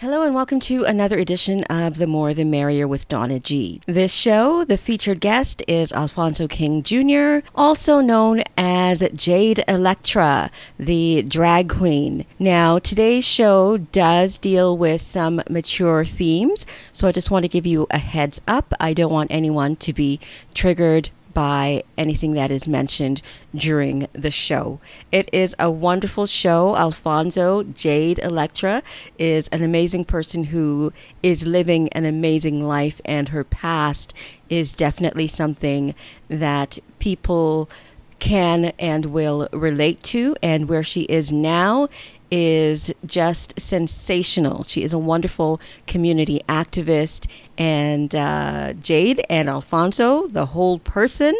Hello and welcome to another edition of The More the Merrier with Donna G. This show, the featured guest is Alphonso King Jr., also known as Jade Elektra, the drag queen. Now, today's show does deal with some mature themes, so I just want to give you a heads up. I don't want anyone to be triggered by anything that is mentioned during the show. It is a wonderful show. Alphonso Jade Elektra is an amazing person who is living an amazing life, and her past is definitely something that people can and will relate to. And where she is now is just sensational. She is a wonderful community activist. And uh, Jade and Alphonso, the whole person,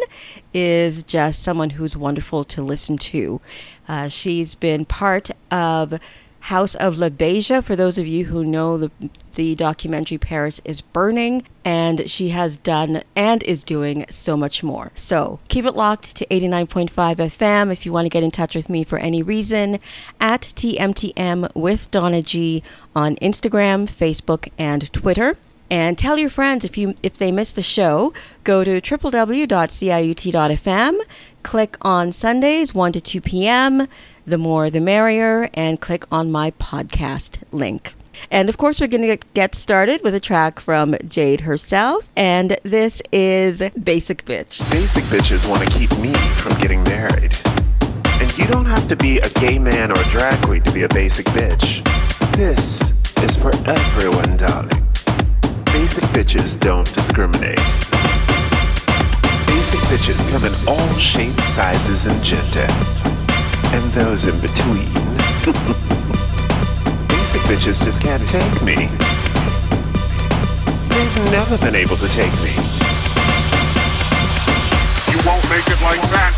is just someone who's wonderful to listen to. Uh, she's been part of House of LaBeija, for those of you who know the, the documentary Paris is Burning, and she has done and is doing so much more. So keep it locked to 89.5 FM if you want to get in touch with me for any reason at TMTM with Donna G on Instagram, Facebook, and Twitter. And tell your friends if you if they missed the show, go to www.ciut.fm, click on Sundays 1 to 2 p.m the more the merrier, and click on my podcast link. And of course, we're going to get started with a track from Jade herself, and this is Basic Bitch. Basic bitches want to keep me from getting married. And you don't have to be a gay man or a drag queen to be a basic bitch. This is for everyone, darling. Basic bitches don't discriminate. Basic bitches come in all shapes, sizes, and gender and those in between. Basic bitches just can't take me. They've never been able to take me. You won't make it like that.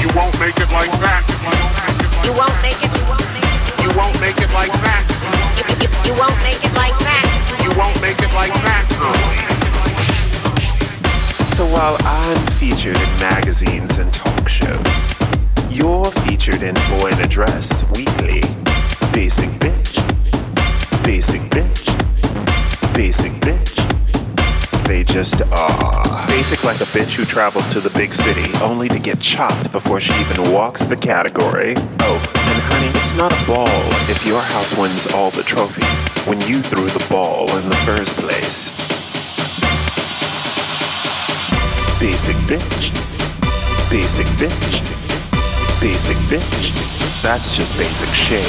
You won't make it like that. You won't make it. You won't make it like that. You, you, you won't make it like that. You won't make it like that. So while I'm featured in magazines and talk shows, you're featured in Boy in a Dress Weekly. Basic bitch. Basic bitch. Basic bitch. They just are. Basic like a bitch who travels to the big city only to get chopped before she even walks the category. Oh, and honey, it's not a ball if your house wins all the trophies when you threw the ball in the first place. Basic bitch. Basic bitch. Basic bitch. That's just basic shade.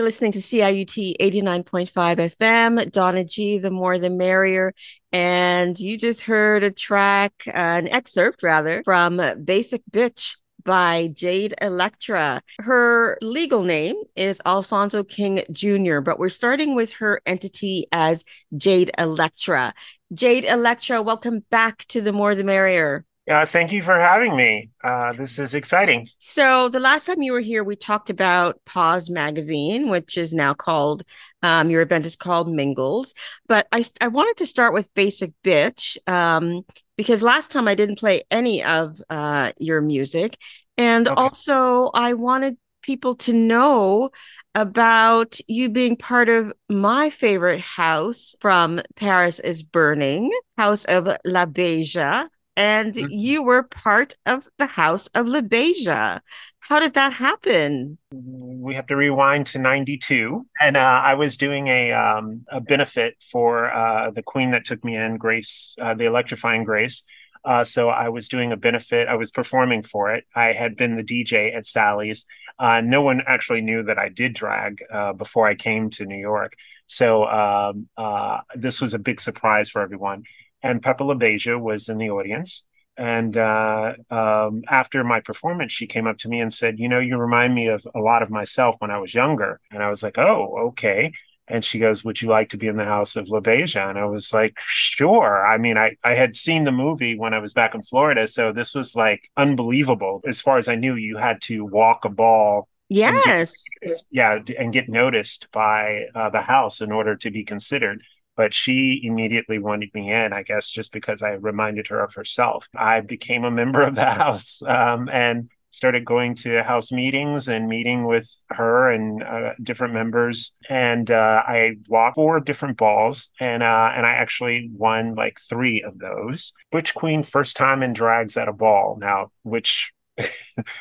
You're listening to CIUT 89.5 FM, Donna G, the more the merrier. And you just heard a track, uh, an excerpt rather, from Basic Bitch by Jade Elektra. Her legal name is Alphonso King Jr., but we're starting with her entity as Jade Elektra. Jade Elektra, welcome back to the More the Merrier. Uh, thank you for having me. Uh, this is exciting. So, the last time you were here, we talked about Pause Magazine, which is now called, um, your event is called Mingles. But I, I wanted to start with Basic Bitch um, because last time I didn't play any of uh, your music. And Okay. also, I wanted people to know about you being part of my favorite house from Paris is Burning, House of LaBeija. And Mhm. you were part of the House of LaBeija. How did that happen? We have to rewind to 92. And uh, I was doing a, um, a benefit for uh, the queen that took me in, Grace, uh, the electrifying Grace. Uh, so I was doing a benefit. I was performing for it. I had been the DJ at Sally's. Uh, no one actually knew that I did drag uh, before I came to New York. So um, uh, this was a big surprise for everyone. And Pepper LaBeija was in the audience. And uh, um, after my performance, she came up to me and said, You know, you remind me of a lot of myself when I was younger. And I was like, Oh, okay. And she goes, Would you like to be in the house of LaBeija? And I was like, Sure. I mean, I, I had seen the movie when I was back in Florida. So this was like unbelievable. As far as I knew, you had to walk a ball Yes. yeah, and get noticed by uh, the house in order to be considered. But she immediately wanted me in, I guess, just because I reminded her of herself. I became a member of the house. Um, and started going to house meetings and meeting with her and uh, different members. And uh, I walked four different balls, and uh, and I actually won like three of those. Butch Queen first time in drags at a ball now, which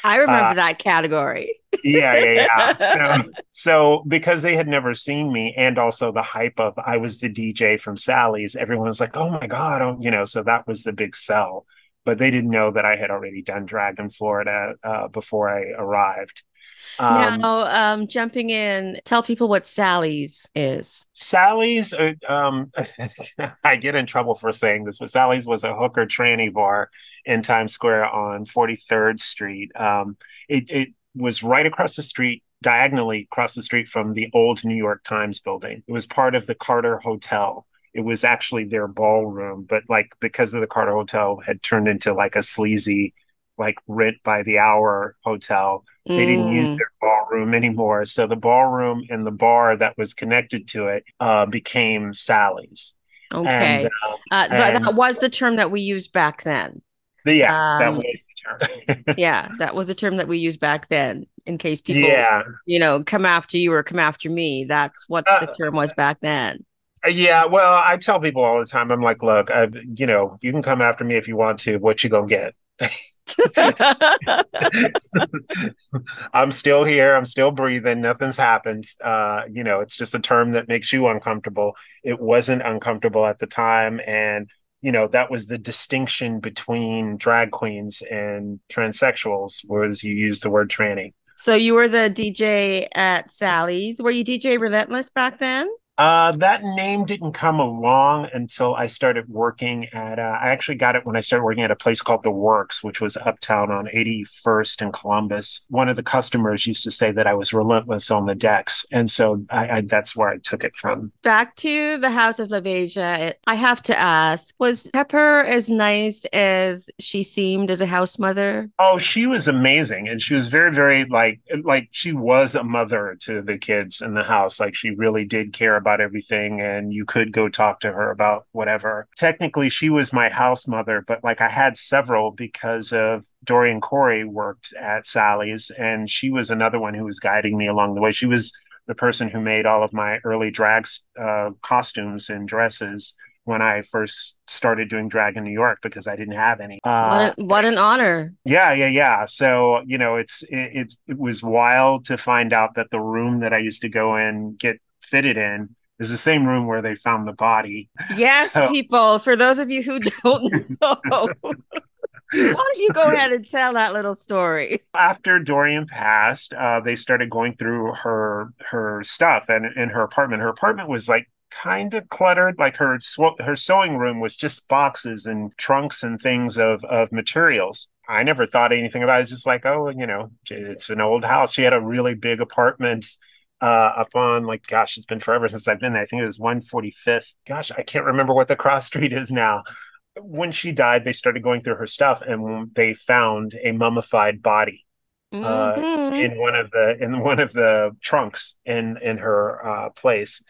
I remember uh, that category. yeah, yeah, yeah. So, so because they had never seen me, and also the hype of I was the DJ from Sally's, everyone was like, "Oh my god!" Oh, you know, so that was the big sell. But they didn't know that I had already done drag in Florida uh, before I arrived. Um, now, um, jumping in, tell people what Sally's is. Sally's, uh, um, I get in trouble for saying this, but Sally's was a hooker tranny bar in Times Square on 43rd Street. Um, it, it was right across the street diagonally across the street from the old New York Times building. It was part of the Carter Hotel. It was actually their ballroom, but like because of the Carter Hotel had turned into like a sleazy, like rent by the hour hotel. Mm. They didn't use mm. their ballroom anymore. So the ballroom and the bar that was connected to it uh, became Sally's. Okay. And, uh, uh, th- that was the term that we used back then. The, yeah, um, that was yeah, that was a term that we used back then. In case people, yeah. you know, come after you or come after me. That's what uh, the term was back then. Uh, yeah, well, I tell people all the time. I'm like, look, I, you know, you can come after me if you want to. What you gonna get? I'm still here. I'm still breathing. Nothing's happened. Uh, you know, it's just a term that makes you uncomfortable. It wasn't uncomfortable at the time, and you know that was the distinction between drag queens and transsexuals was you use the word tranny so you were the dj at sally's were you dj relentless back then uh, that name didn't come along until I started working at. Uh, I actually got it when I started working at a place called The Works, which was uptown on 81st and Columbus. One of the customers used to say that I was relentless on the decks, and so I, I, that's where I took it from. Back to the House of LaBeija, I have to ask: Was Pepper as nice as she seemed as a house mother? Oh, she was amazing, and she was very, very like like she was a mother to the kids in the house. Like she really did care about about everything and you could go talk to her about whatever. Technically, she was my house mother, but like I had several because of Dorian Corey worked at Sally's and she was another one who was guiding me along the way. She was the person who made all of my early drag uh, costumes and dresses when I first started doing drag in New York because I didn't have any. Uh, what, what, an honor! Yeah, yeah, yeah. So you know, it's it, it, it was wild to find out that the room that I used to go in get fitted in is the same room where they found the body. Yes, so. people. For those of you who don't know. Why don't you go ahead and tell that little story? After Dorian passed, uh, they started going through her her stuff and in her apartment. Her apartment was like kind of cluttered. Like her sw- her sewing room was just boxes and trunks and things of of materials. I never thought anything about it. It's just like, oh, you know, it's an old house. She had a really big apartment uh, up on like, gosh, it's been forever since I've been there. I think it was 145th. Gosh, I can't remember what the cross street is now. When she died, they started going through her stuff and they found a mummified body uh, mm-hmm. in one of the in one of the trunks in in her uh, place.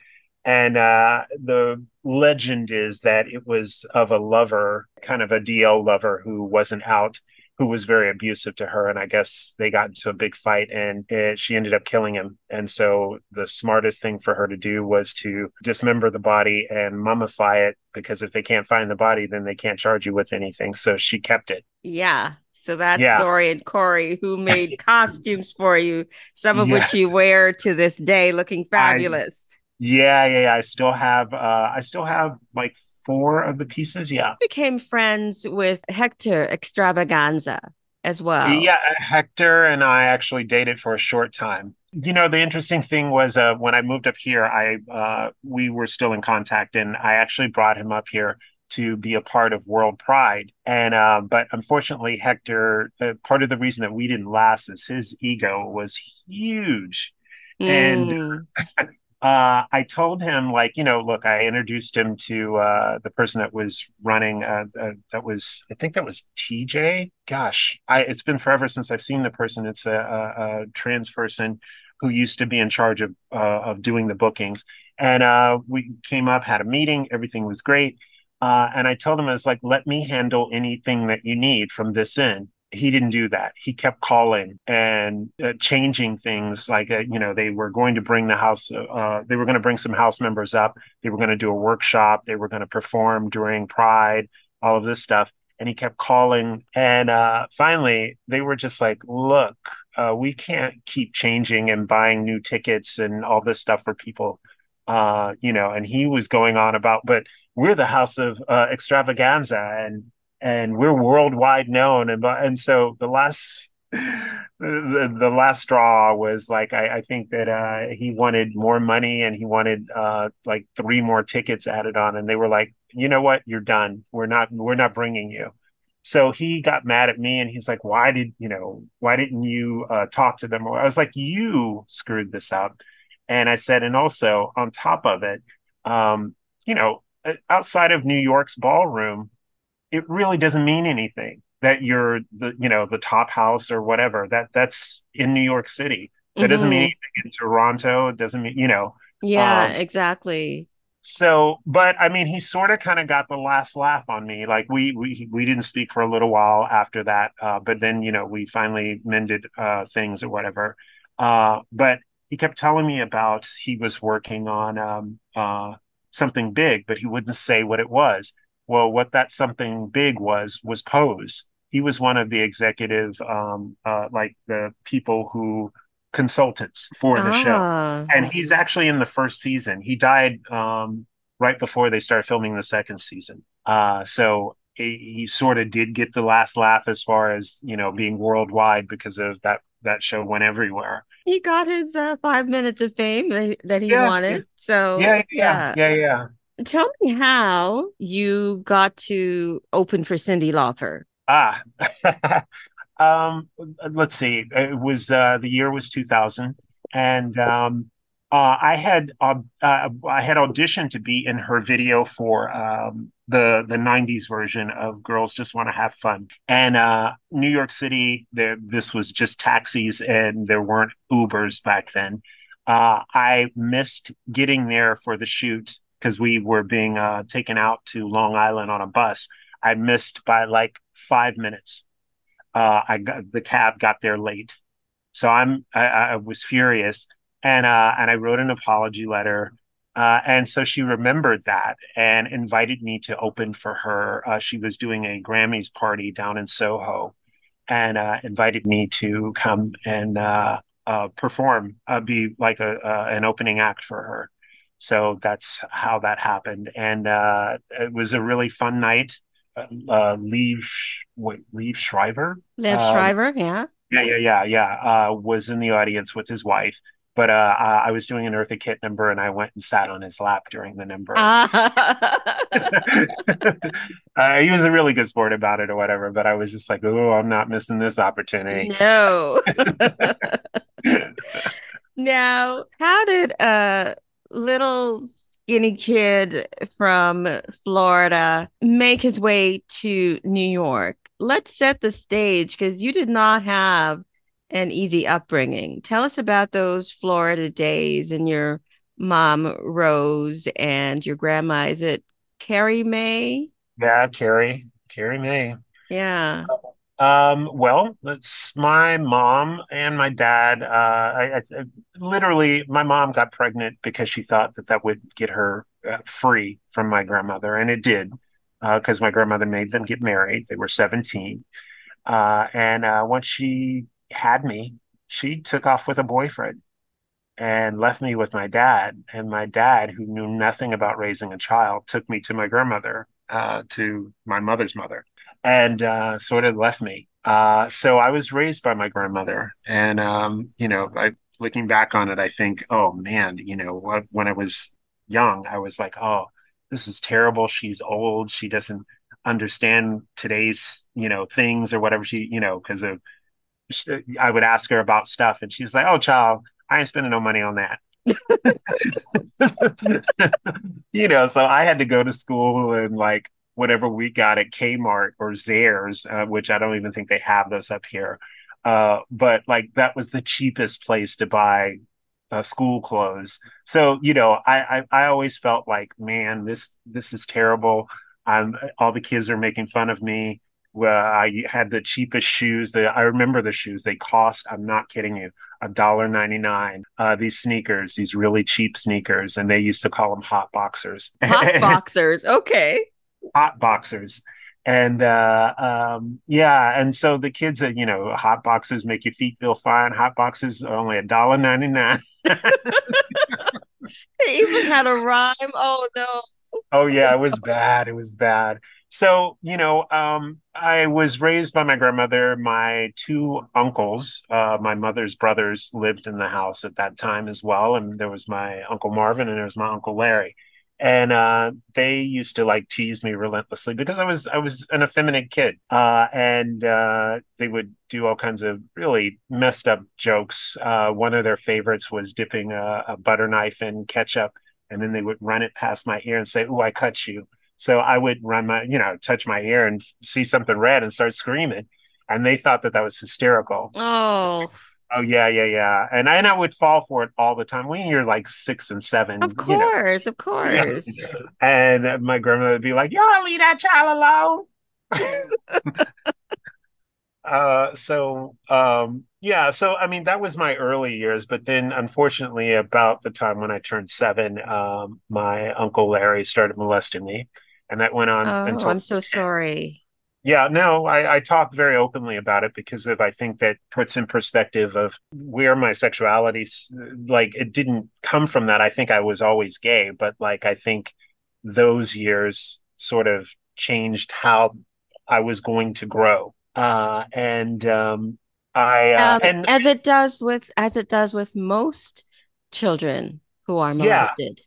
And uh, the legend is that it was of a lover, kind of a DL lover who wasn't out who was very abusive to her. And I guess they got into a big fight and it, she ended up killing him. And so the smartest thing for her to do was to dismember the body and mummify it because if they can't find the body, then they can't charge you with anything. So she kept it. Yeah. So that's yeah. Dorian Corey who made costumes for you, some of yeah. which you wear to this day looking fabulous. I, yeah, yeah, yeah. I still have uh I still have like four of the pieces. Yeah. Became friends with Hector Xtravaganza as well. Yeah, Hector and I actually dated for a short time. You know, the interesting thing was uh, when I moved up here, I uh, we were still in contact, and I actually brought him up here to be a part of World Pride. And uh, but unfortunately, Hector, uh, part of the reason that we didn't last is his ego was huge. Mm. And uh, I told him like, you know, look, I introduced him to uh, the person that was running. Uh, uh that was, I think that was TJ. Gosh, I, it's been forever since I've seen the person. It's a, a, a trans person who used to be in charge of uh, of doing the bookings. And uh, we came up, had a meeting. Everything was great. and I told him, I was like, let me handle anything that you need from this end he didn't do that. He kept calling and uh, changing things. Like, uh, you know, they were going to bring the house, uh, they were going to bring some house members up. They were going to do a workshop. They were going to perform during Pride, all of this stuff. And he kept calling. And uh, finally, they were just like, look, uh, we can't keep changing and buying new tickets and all this stuff for people. Uh, you know, and he was going on about, but we're the house of Xtravaganza and and we're worldwide known. And and so the last the, the last straw was like I, I think that uh, he wanted more money and he wanted uh, like three more tickets added on, and they were like, you know what, you're done. We're not we're not bringing you. So he got mad at me and he's like, why did you know why didn't you uh, talk to them? I was like, you screwed this up. And I said, and also on top of it, um, you know, outside of New York's ballroom, it really doesn't mean anything that you're the you know the top house or whatever. That that's in new york city. That mm-hmm. doesn't mean mm-hmm. anything. In toronto it doesn't mean you know yeah um, exactly. So but i mean he sort of kind of got the last laugh on me. Like we we we didn't speak for a little while after that uh, but then you know we finally mended uh, things or whatever. Uh, but he kept telling me about he was working on um, uh, something big but he wouldn't say what it was well, what that something big was was Pose. He was one of the executive, um, uh, like the people who consultants for the ah. show, and he's actually in the first season. He died um, right before they started filming the second season. Uh, so he, he sort of did get the last laugh as far as you know being worldwide because of that that show went everywhere. He got his uh, five minutes of fame that, that he yeah, wanted. So yeah, yeah, yeah, yeah. yeah. Tell me how you got to open for Cyndi Lauper. Ah, um, let's see. It was uh, the year was 2000, and um, uh, I had uh, I had auditioned to be in her video for um, the the 90s version of Girls Just Want to Have Fun. And uh, New York City, there this was just taxis, and there weren't Ubers back then. Uh, I missed getting there for the shoot because we were being uh, taken out to Long Island on a bus. I missed by like five minutes. Uh, I got the cab got there late, so I'm I, I was furious, and uh, and I wrote an apology letter. Uh, and so she remembered that and invited me to open for her. Uh, she was doing a Grammys party down in Soho, and uh, invited me to come and uh, uh, perform, uh, be like a an opening act for her. So that's how that happened, and uh, it was a really fun night. Uh, uh Liev, wait, Liev Schreiber, Liev um, Schreiber, yeah, yeah, yeah, yeah, yeah, uh, was in the audience with his wife. But uh, I was doing an Eartha Kitt number, and I went and sat on his lap during the number. uh, he was a really good sport about it, or whatever. But I was just like, "Oh, I'm not missing this opportunity." No. now, how did uh little skinny kid from Florida make his way to New York. Let's set the stage because you did not have an easy upbringing. Tell us about those Florida days and your mom, Rose, and your grandma. Is it Carrie May? Yeah, Carrie. Carrie Mae. Yeah. Um, Um, well, it's my mom and my dad. Uh, I, I, literally, my mom got pregnant because she thought that that would get her uh, free from my grandmother, and it did, because uh, my grandmother made them get married. They were seventeen, uh, and uh, once she had me, she took off with a boyfriend and left me with my dad. And my dad, who knew nothing about raising a child, took me to my grandmother, uh, to my mother's mother and uh, sort of left me. Uh, so I was raised by my grandmother, and um, you know, I, looking back on it, I think, oh man, you know, when I was young, I was like, oh, this is terrible. She's old. She doesn't understand today's, you know, things or whatever she, you know, because of. I would ask her about stuff, and she's like, "Oh, child, I ain't spending no money on that." you know, so I had to go to school and like whatever we got at Kmart or Zayres, uh, which I don't even think they have those up here. Uh, but like that was the cheapest place to buy uh, school clothes. So you know, I, I I always felt like, man, this this is terrible. I'm all the kids are making fun of me. where I had the cheapest shoes. That I remember the shoes. They cost. I'm not kidding you. A dollar ninety nine. Uh, these sneakers, these really cheap sneakers, and they used to call them hot boxers. Hot boxers. Okay. Hot boxers. And uh, um, yeah, and so the kids are, you know, hot boxes make your feet feel fine. Hot boxes are only a dollar ninety nine. They even had a rhyme. Oh no. Oh yeah, it was bad. It was bad. So, you know, um, I was raised by my grandmother. My two uncles, uh, my mother's brothers, lived in the house at that time as well. And there was my Uncle Marvin and there was my Uncle Larry. And uh, they used to like tease me relentlessly because I was I was an effeminate kid, uh, and uh, they would do all kinds of really messed up jokes. Uh, one of their favorites was dipping a, a butter knife in ketchup, and then they would run it past my ear and say, "Oh, I cut you." So I would run my, you know, touch my ear and see something red and start screaming. And they thought that that was hysterical. Oh, Oh yeah, yeah, yeah. And I, and I would fall for it all the time. When you're like six and seven, of you know. course, of course. And my grandmother would be like, "Y'all leave that child alone." uh, so um, yeah, so I mean that was my early years, but then unfortunately, about the time when I turned seven, um, my uncle Larry started molesting me, and that went on Oh, until I'm so sorry. Yeah, no, I, I talk very openly about it because of I think that puts in perspective of where my sexuality, like it didn't come from that. I think I was always gay, but like I think those years sort of changed how I was going to grow. Uh, and um, I uh, Um, and as it does with as it does with most children who are yeah, molested.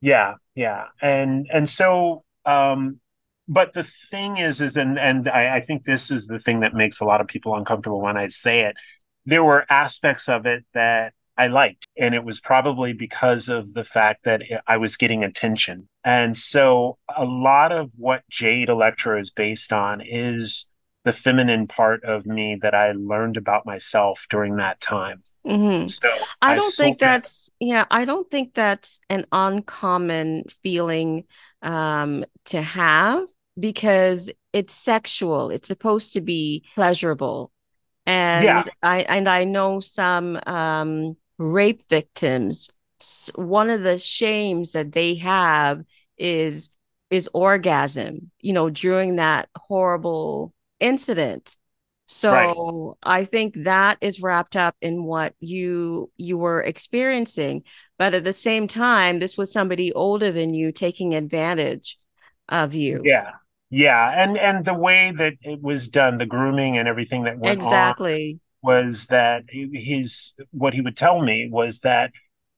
Yeah, yeah. And and so um but the thing is is and and I, I think this is the thing that makes a lot of people uncomfortable when I say it. There were aspects of it that I liked, and it was probably because of the fact that I was getting attention. And so a lot of what Jade Elektra is based on is the feminine part of me that I learned about myself during that time. hmm So I I don't think that's yeah, I don't think that's an uncommon feeling um to have because it's sexual. It's supposed to be pleasurable. yeah, And I and I know some um rape victims, one of the shames that they have is is orgasm, you know, during that horrible incident. right. So I think that is wrapped up in what you you were experiencing. But at the same time, this was somebody older than you taking advantage of you. Yeah. Yeah. And and the way that it was done, the grooming and everything that went on Exactly. was that his what he would tell me was that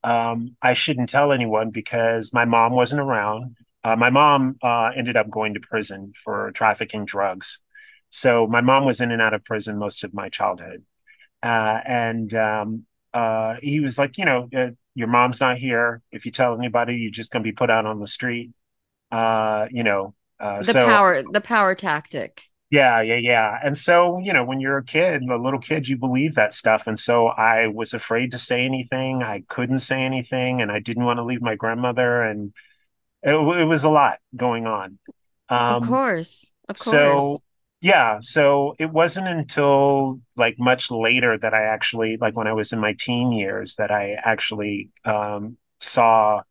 um, I shouldn't tell anyone because my mom wasn't around. Uh, my mom uh, ended up going to prison for trafficking drugs. So my mom was in and out of prison most of my childhood. Uh, and um, uh, he was like, you know, uh, your mom's not here. If you tell anybody, you're just going to be put out on the street. Uh, you know, uh, The so power, the power tactic. yeah, yeah, yeah. And so, you know, when you're a kid, a little kid, you believe that stuff. And so I was afraid to say anything. I couldn't say anything, and I didn't want to leave my grandmother, and it, it was a lot going on. Of Um, course. Of course. so yeah, so it wasn't until like much later that I actually, like when I was in my teen years, that I actually um, saw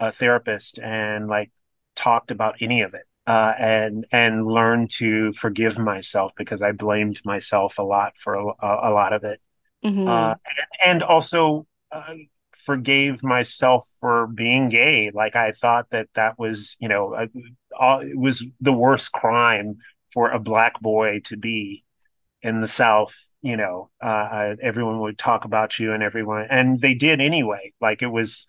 a therapist and like talked about any of it uh, and and learned to forgive myself because I blamed myself a lot for a, a lot of it. Uh, hmm and also uh, forgave myself for being gay. Like I thought that that was you know uh, all, it was the worst crime for a black boy to be in the South, you know, uh, uh, everyone would talk about you and everyone, and they did anyway. Like it was,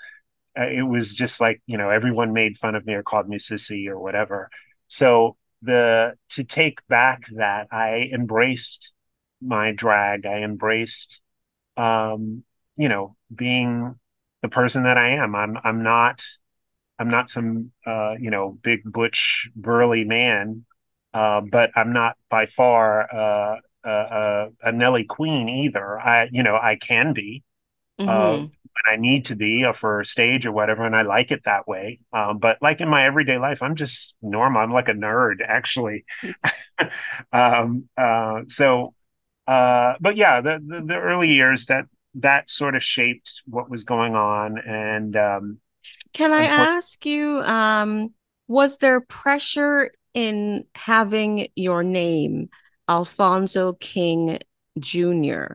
uh, it was just like you know everyone made fun of me or called me sissy or whatever so the to take back that i embraced my drag. I embraced um you know being the person that i am. I'm i'm not i'm not some uh you know big butch burly man uh but i'm not by far uh a, a, a Nelly Queen either. I, you know, I can be, mm-hmm. when I need to be or for stage or whatever, and I like it that way. Um, but like in my everyday life, I'm just normal. I'm like a nerd, actually. um, uh, so, uh, but yeah, the, the, the early years that that sort of shaped what was going on, and um, can I ask you, um, was there pressure in having your name, Alphonso King Jr.,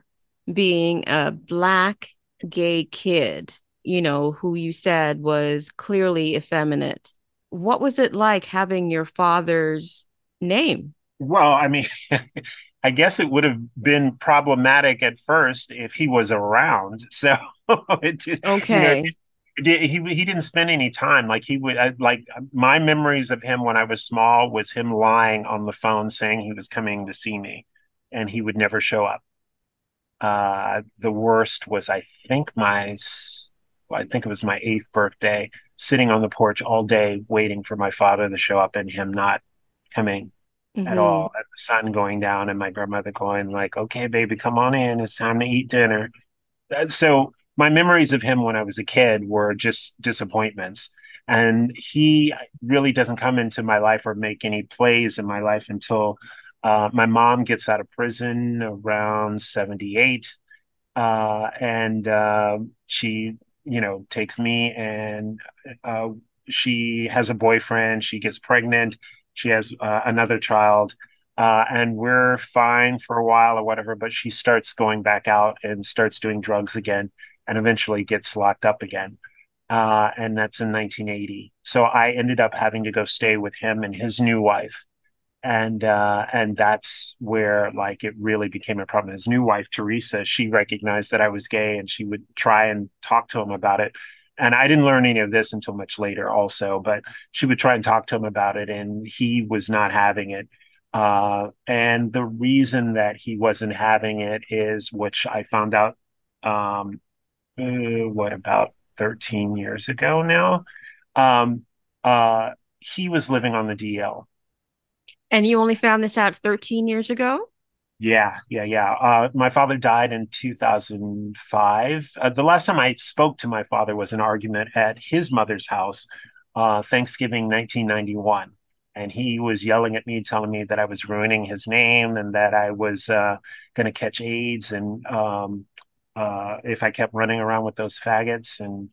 being a black gay kid, you know, who you said was clearly effeminate? What was it like having your father's name? Well, I mean, I guess it would have been problematic at first if he was around. So it, okay. You know, he he didn't spend any time like he would like my memories of him when I was small was him lying on the phone saying he was coming to see me, and he would never show up. Uh, the worst was I think my I think it was my eighth birthday, sitting on the porch all day waiting for my father to show up and him not coming mm-hmm. at all. And the sun going down and my grandmother going like, "Okay, baby, come on in. It's time to eat dinner." Uh, so my memories of him when I was a kid were just disappointments. And he really doesn't come into my life or make any plays in my life until uh, my mom gets out of prison around 78. Uh, and uh, she, you know, takes me and uh, she has a boyfriend. She gets pregnant. She has uh, another child. And we're fine for a while or whatever, but she starts going back out and starts doing drugs again and eventually gets locked up again. And that's in 1980. So I ended up having to go stay with him and his new wife. And, uh, and that's where like it really became a problem. His new wife, Teresa, she recognized that I was gay and she would try and talk to him about it. And I didn't learn any of this until much later also, but she would try and talk to him about it and he was not having it. Uh, and the reason that he wasn't having it is, which I found out, um, what about 13 years ago now. Um, uh, he was living on the DL. And you only found this out 13 years ago? Yeah, yeah, yeah. Uh, my father died in 2005. Uh, the last time I spoke to my father was an argument at his mother's house, uh, Thanksgiving 1991. And he was yelling at me, telling me that I was ruining his name and that I was uh, going to catch AIDS and um, uh, if I kept running around with those faggots. And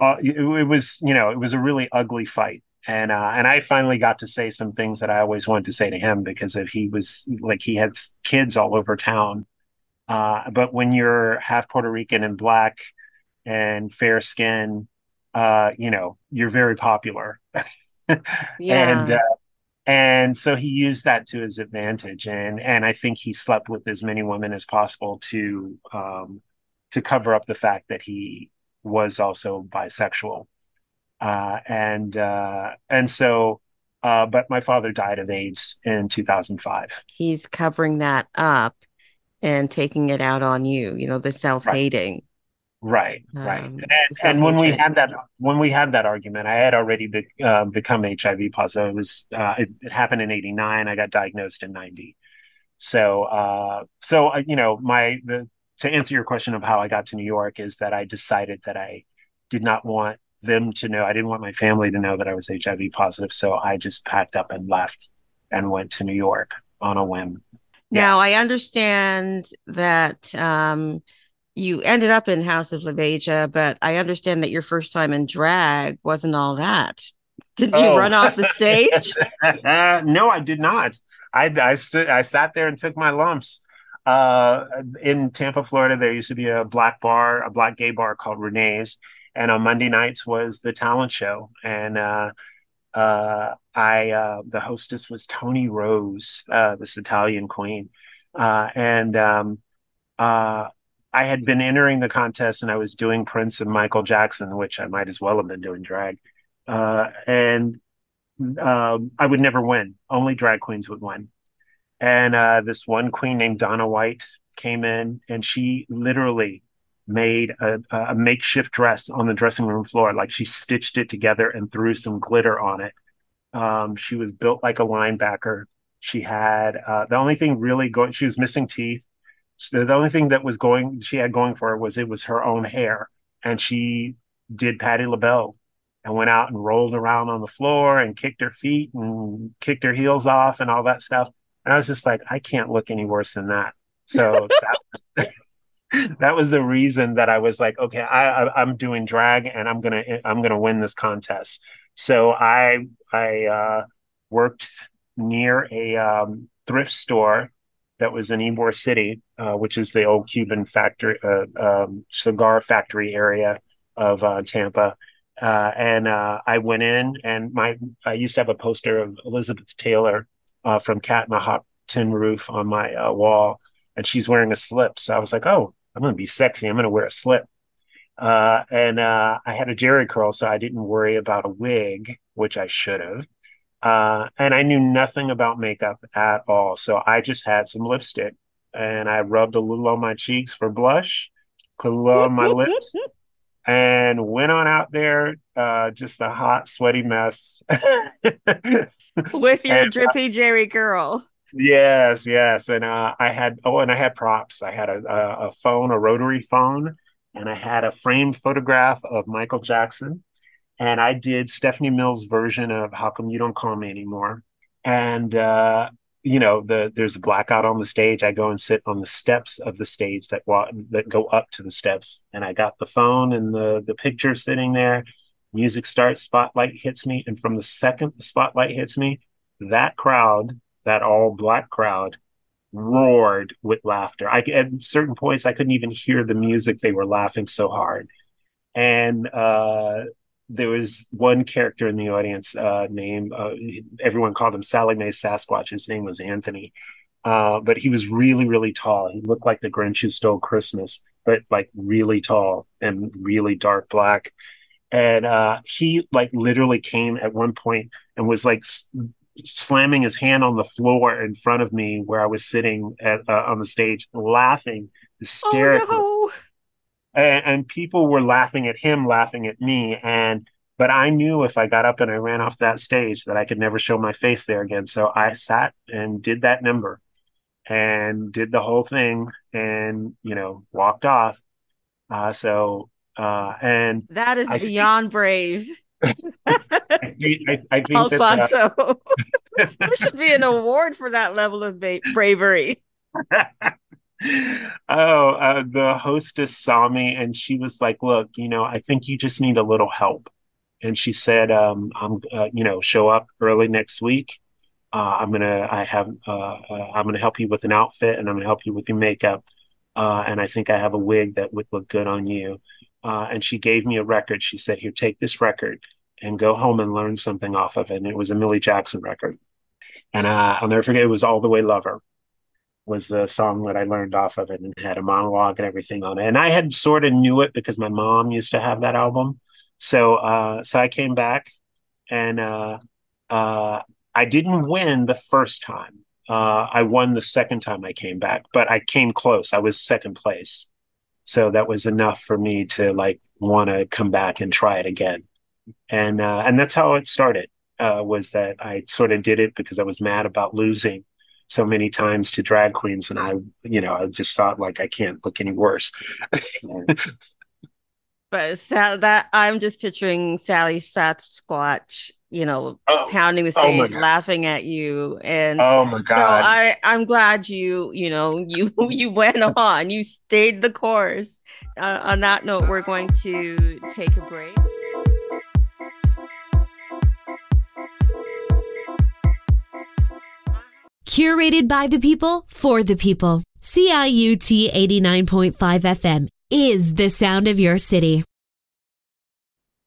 uh, it, it, was, you know, it was a really ugly fight. And uh, and I finally got to say some things that I always wanted to say to him because if he was like he had kids all over town. Uh, but when you're half Puerto Rican and black and fair skin, uh, you know, you're very popular. yeah. And uh, and so he used that to his advantage and and i think he slept with as many women as possible to um to cover up the fact that he was also bisexual uh and uh and so uh but my father died of aids in 2005 he's covering that up and taking it out on you you know the self-hating Right, right. Um, and, and when we had that, when we had that argument, I had already be, uh, become HIV positive. It was, uh, it, it, happened in '89. I got diagnosed in '90. So, uh, so you know, my the to answer your question of how I got to New York is that I decided that I did not want them to know. I didn't want my family to know that I was HIV positive. So I just packed up and left and went to New York on a whim. Now yeah. I understand that. Um, you ended up in House of LaBeija, but I understand that your first time in drag wasn't all that. Did you oh. run off the stage? no, I did not. I I stood I sat there and took my lumps. Uh, in Tampa, Florida, there used to be a black bar, a black gay bar called Renee's, and on Monday nights was the talent show. And uh, uh, I uh, the hostess was Tony Rose, uh, this Italian queen, and um, I had been entering the contest and I was doing Prince and Michael Jackson, which I might as well have been doing drag. And um, I would never win. Only drag queens would win. And uh, this one queen named Donna White came in and she literally made a, a, makeshift dress on the dressing room floor. Like she stitched it together and threw some glitter on it. Um, she was built like a linebacker. She had uh, the only thing really going, she was missing teeth The only thing that was going she had going for her was it was her own hair, and she did Patti LaBelle and went out and rolled around on the floor and kicked her feet and kicked her heels off and all that stuff. And I was just like, I can't look any worse than that. So that was, that was the reason that I was like, okay, I, I am doing drag and I'm gonna I'm gonna win this contest. So I I uh, worked near a um, thrift store that was in Ybor City, uh, which is the old Cuban factory uh, um, cigar factory area of uh, Tampa. Uh, and uh, I went in, and my I used to have a poster of Elizabeth Taylor uh, from Cat in a Hot Tin Roof on my uh, wall, and she's wearing a slip. So I was like, "Oh, I'm gonna be sexy. I'm gonna wear a slip." Uh, and uh, I had a Jheri curl, so I didn't worry about a wig, which I should have. and I knew nothing about makeup at all, so I just had some lipstick, and I rubbed a little on my cheeks for blush, put a little on my lips and went on out there, uh, just a hot, sweaty mess. With your and, drippy Jheri curl. Yes, yes. And uh, I had, oh, and I had props. I had a, a, a phone, a rotary phone, and I had a framed photograph of Michael Jackson. And I did Stephanie Mills' version of How Come You Don't Call Me Anymore. And uh, you know the there's a blackout on the stage. I go and sit on the steps of the stage that that go up to the steps. And i got the phone and the the picture sitting there. Music starts spotlight hits me. And from the second the spotlight hits me that crowd that all black crowd roared with laughter. I at certain points i couldn't even hear the music. They were laughing so hard. And uh there was one character in the audience uh, named uh, everyone called him Sallie Mae Sasquatch. His name was Anthony, uh, but he was really really tall. He looked like the Grinch who stole Christmas, but like really tall and really dark black. And uh, he like literally came at one point and was like s- slamming his hand on the floor in front of me where I was sitting at, uh, on the stage, laughing hysterically. Oh, no and, and people were laughing at him, laughing at me, and but I knew if I got up and I ran off that stage that I could never show my face there again. So I sat and did that number and did the whole thing and, you know, walked off. Uh, so, uh, and that is I beyond think, brave. I, I, I think Alphonso, that, uh, there should be an award for that level of ba- bravery oh, uh, the hostess saw me and she was like, "Look, you know, I think you just need a little help." And she said, um, "I'm, uh, you know, show up early next week. Uh, I'm gonna, I have, uh, uh, I'm gonna help you with an outfit and I'm gonna help you with your makeup. Uh, and I think I have a wig that would look good on you." and she gave me a record. She said, "Here, take this record and go home and learn something off of it." And it was a Millie Jackson record. And I'll never forget. It was "All the Way Lover." Was the song that I learned off of it and had a monologue and everything on it. And I had sort of knew it because my mom used to have that album. So uh, so I came back and uh, uh, I didn't win the first time. Uh, I won the second time I came back, but I came close. I was second place. So that was enough for me to like want to come back and try it again. And uh, and that's how it started. Uh, was that I sort of did it because I was mad about losing so many times to drag queens and i you know i just thought like i can't look any worse. But that i'm just picturing sally sasquatch you know oh, pounding the oh stage oh laughing at you and oh my god. So i i'm glad you you know you you went on you stayed the course. Uh, on that note we're going to take a break Curated by the people for the people. CIUT 89.5 FM is the sound of your city.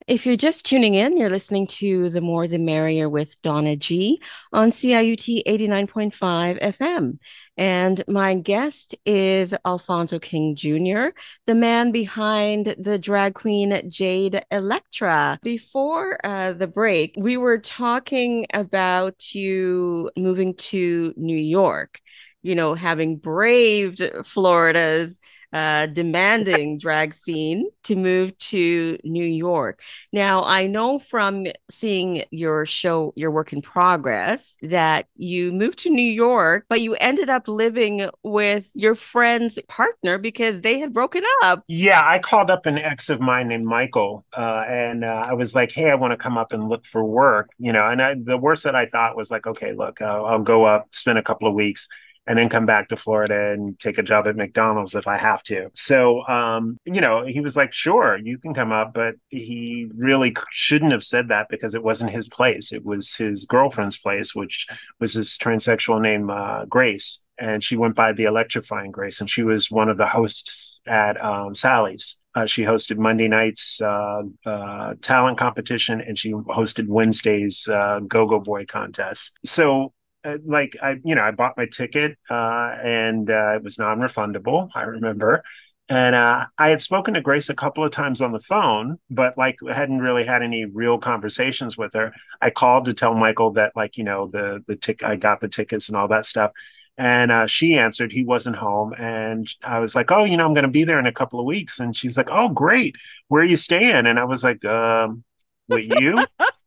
If you're just tuning in, you're listening to The More the Merrier with Donna G on CIUT 89.5 FM. And my guest is Alphonso King Jr., the man behind the drag queen Jade Elektra. Before uh, the break, we were talking about you moving to New York you know, having braved Florida's uh, demanding drag scene to move to New York. Now, I know from seeing your show, your work in progress, that you moved to New York, but you ended up living with your friend's partner because they had broken up. Yeah, I called up an ex of mine named Michael, uh, and uh, I was like, "Hey, I want to come up and look for work," you know. And I, the worst that I thought was like, "Okay, look, I'll, I'll go up, spend a couple of weeks." And then come back to Florida and take a job at McDonald's if I have to. So, um, you know, he was like, sure, you can come up, but he really shouldn't have said that because it wasn't his place. It was his girlfriend's place, which was this transsexual name, uh, Grace. And she went by the electrifying Grace, and she was one of the hosts at um, Sally's. Uh, she hosted Monday night's uh, uh, talent competition, and she hosted Wednesday's uh, Go Go Boy contest. So like I, you know, I bought my ticket uh, and uh, it was non-refundable. I remember, and uh, I had spoken to Grace a couple of times on the phone, but like hadn't really had any real conversations with her. I called to tell Michael that, like, you know, the the tick, I got the tickets and all that stuff. And uh, she answered he wasn't home, and I was like, "Oh, you know, I'm going to be there in a couple of weeks." And she's like, "Oh, great, where are you staying?" And I was like, um, "With you."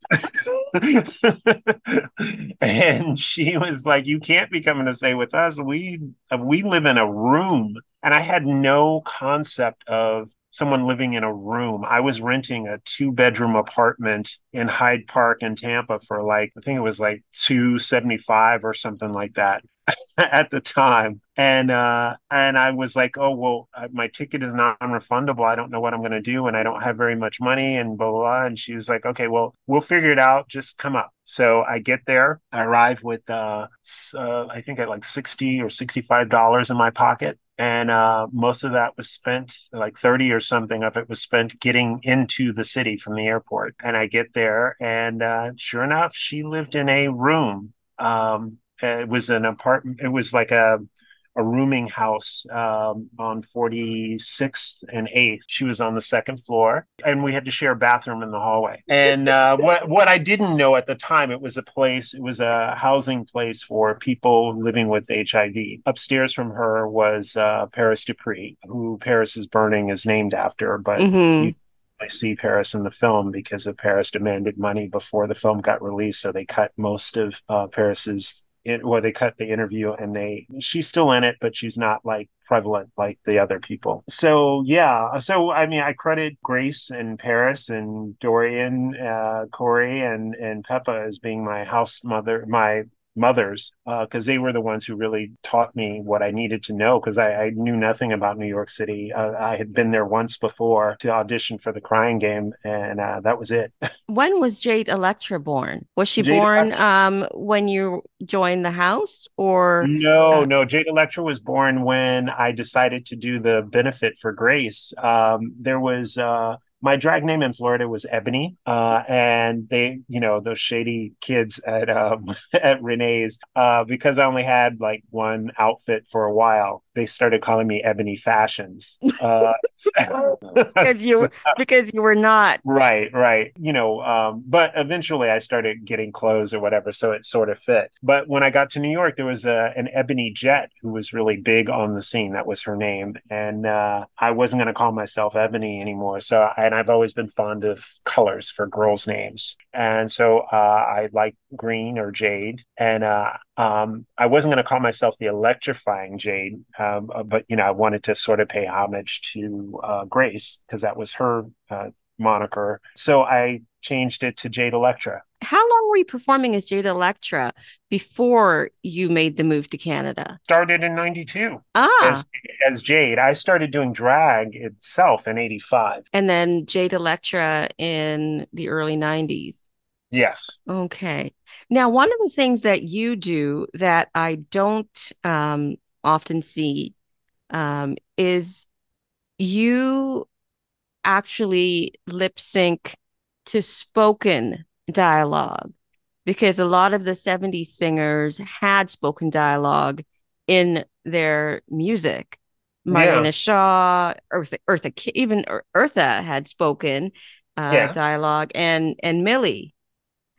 and she was like, "You can't be coming to stay with us. We we live in a room." And I had no concept of someone living in a room. I was renting a two bedroom apartment in Hyde Park in Tampa for like I think it was like 275 or something like that. at the time. And uh and i was like oh well my ticket is non-refundable. I don't know what i'm going to do and i don't have very much money and blah, blah blah. And she was like okay well we'll figure it out. Just come up. So i get there. I arrive with uh, uh i think at like 60 or 65 dollars in my pocket. And uh, most of that was spent like 30 or something of it was spent getting into the city from the airport. And i get there and uh, sure enough she lived in a room um, it was an apartment. It was like a a rooming house um, on 46th and 8th. She was on the second floor, and we had to share a bathroom in the hallway. And uh, what what I didn't know at the time, it was a place. It was a housing place for people living with HIV. Upstairs from her was uh, Paris Dupree, who Paris is Burning is named after, but. Mhm. You, I see Paris in the film because of Paris demanded money before the film got released, so they cut most of uh, Paris's well, they cut the interview and they, she's still in it, but she's not like prevalent like the other people. So yeah, so I mean, I credit Grace and Paris and Dorian, uh, Corey and and Pepper as being my house mother, my mothers, because they were the ones who really taught me what I needed to know. Because I, I knew nothing about New York City. Uh, I had been there once before to audition for the Crying Game, and uh, that was it. When was Jade Elektra born? Was she Jade born um, when you joined the house or? No, Uh, no. Jade Elektra was born when I decided to do the benefit for Grace. Um, there was uh, my drag name in Florida was Ebony, uh, and they, you know, those shady kids at um, at Renee's, uh, because I only had like one outfit for a while. They started calling me Ebony Fashions. Uh, because you because you were not. Right, right. You know, um, but eventually I started getting clothes or whatever, so it sort of fit. But when I got to New York, there was a, an Ebony Jet who was really big on the scene. That was her name, and uh, I wasn't going to call myself Ebony anymore. So, and I've always been fond of colors for girls' names, and so uh, I like green or jade, and uh, um, I wasn't going to call myself the electrifying Jade, um, uh, but you know, I wanted to sort of pay homage to uh, Grace because that was her uh, moniker. So I changed it to Jade Elektra. How long were you performing as Jade Elektra before you made the move to Canada? Started in '92 Ah, as as Jade. I started doing drag itself in '85. and then Jade Elektra in the early 90s. Yes. Okay. Now, one of the things that you do that I don't um, often see um, is you actually lip sync to spoken dialogue because a lot of the 70s singers had spoken dialogue in their music. Marlena Shaw, Eartha, Eartha, even Eartha had spoken uh, Yeah. dialogue, and and Millie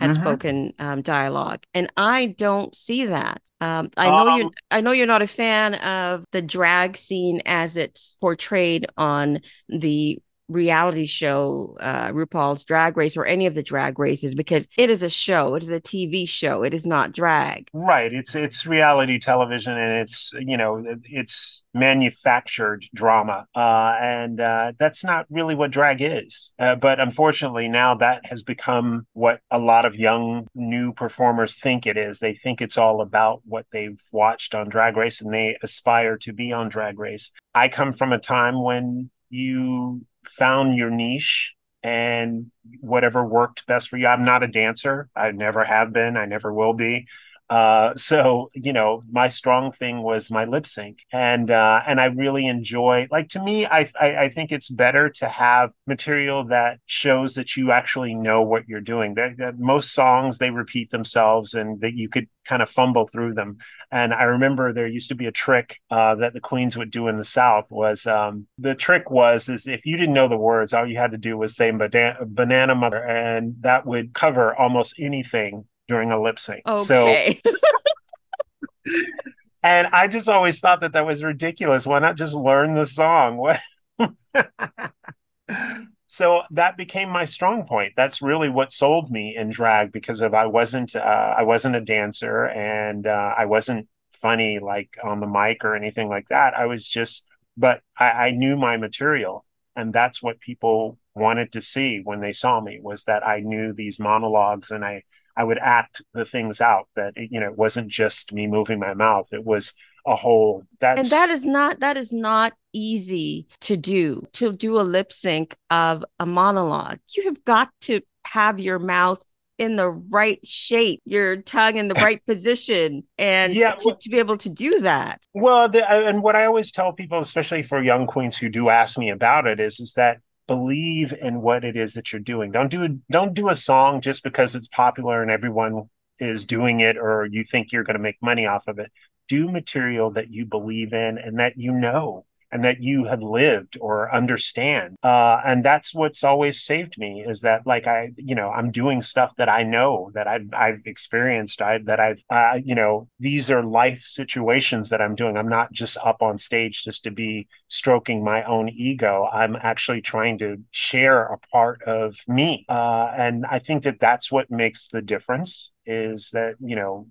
had Mhm. spoken um, dialogue, and I don't see that. Um, I know Um, you. I know you're not a fan of the drag scene as it's portrayed on the reality show uh RuPaul's Drag Race or any of the drag races because it is a show it is a TV show it is not drag Right. It's it's reality television and it's you know it's manufactured drama. Uh and uh that's not really what drag is. Uh, but unfortunately now that has become what a lot of young new performers think it is. They think it's all about what they've watched on Drag Race and they aspire to be on Drag Race. I come from a time when you found your niche and whatever worked best for you. I'm not a dancer. I never have been. I never will be. Uh, so you know, my strong thing was my lip sync, and uh, and I really enjoy. Like to me, I, I I think it's better to have material that shows that you actually know what you're doing. That, most songs they repeat themselves, and that you could kind of fumble through them. And I remember there used to be a trick uh, that the queens would do in the South was um, the trick was is if you didn't know the words, all you had to do was say banana, banana mother, and that would cover almost anything during a lip sync. So and I just always thought that that was ridiculous. Why not just learn the song? So that became my strong point. That's really what sold me in drag because of I wasn't uh, I wasn't a dancer and uh, I wasn't funny like on the mic or anything like that. I was just, but I, I knew my material, and that's what people wanted to see when they saw me was that I knew these monologues and I I would act the things out that you know it wasn't just me moving my mouth. It was a whole that's and that is not that is not easy to do to do a lip sync of a monologue you have got to have your mouth in the right shape your tongue in the right position and Yeah, to, to be able to do that Well, the, uh, and what I always tell people, especially for young queens who do ask me about it, is is that believe in what it is that you're doing. Don't do don't do a song just because it's popular and everyone is doing it, or you think you're going to make money off of it. Do material that you believe in and that you know and that you have lived or understand. Uh, and that's what's always saved me is that like I, you know, I'm doing stuff that I know that I've I've experienced. I that I've uh, you know, these are life situations that I'm doing. I'm not just up on stage just to be stroking my own ego. I'm actually trying to share a part of me. Uh, and I think that that's what makes the difference is that, you know,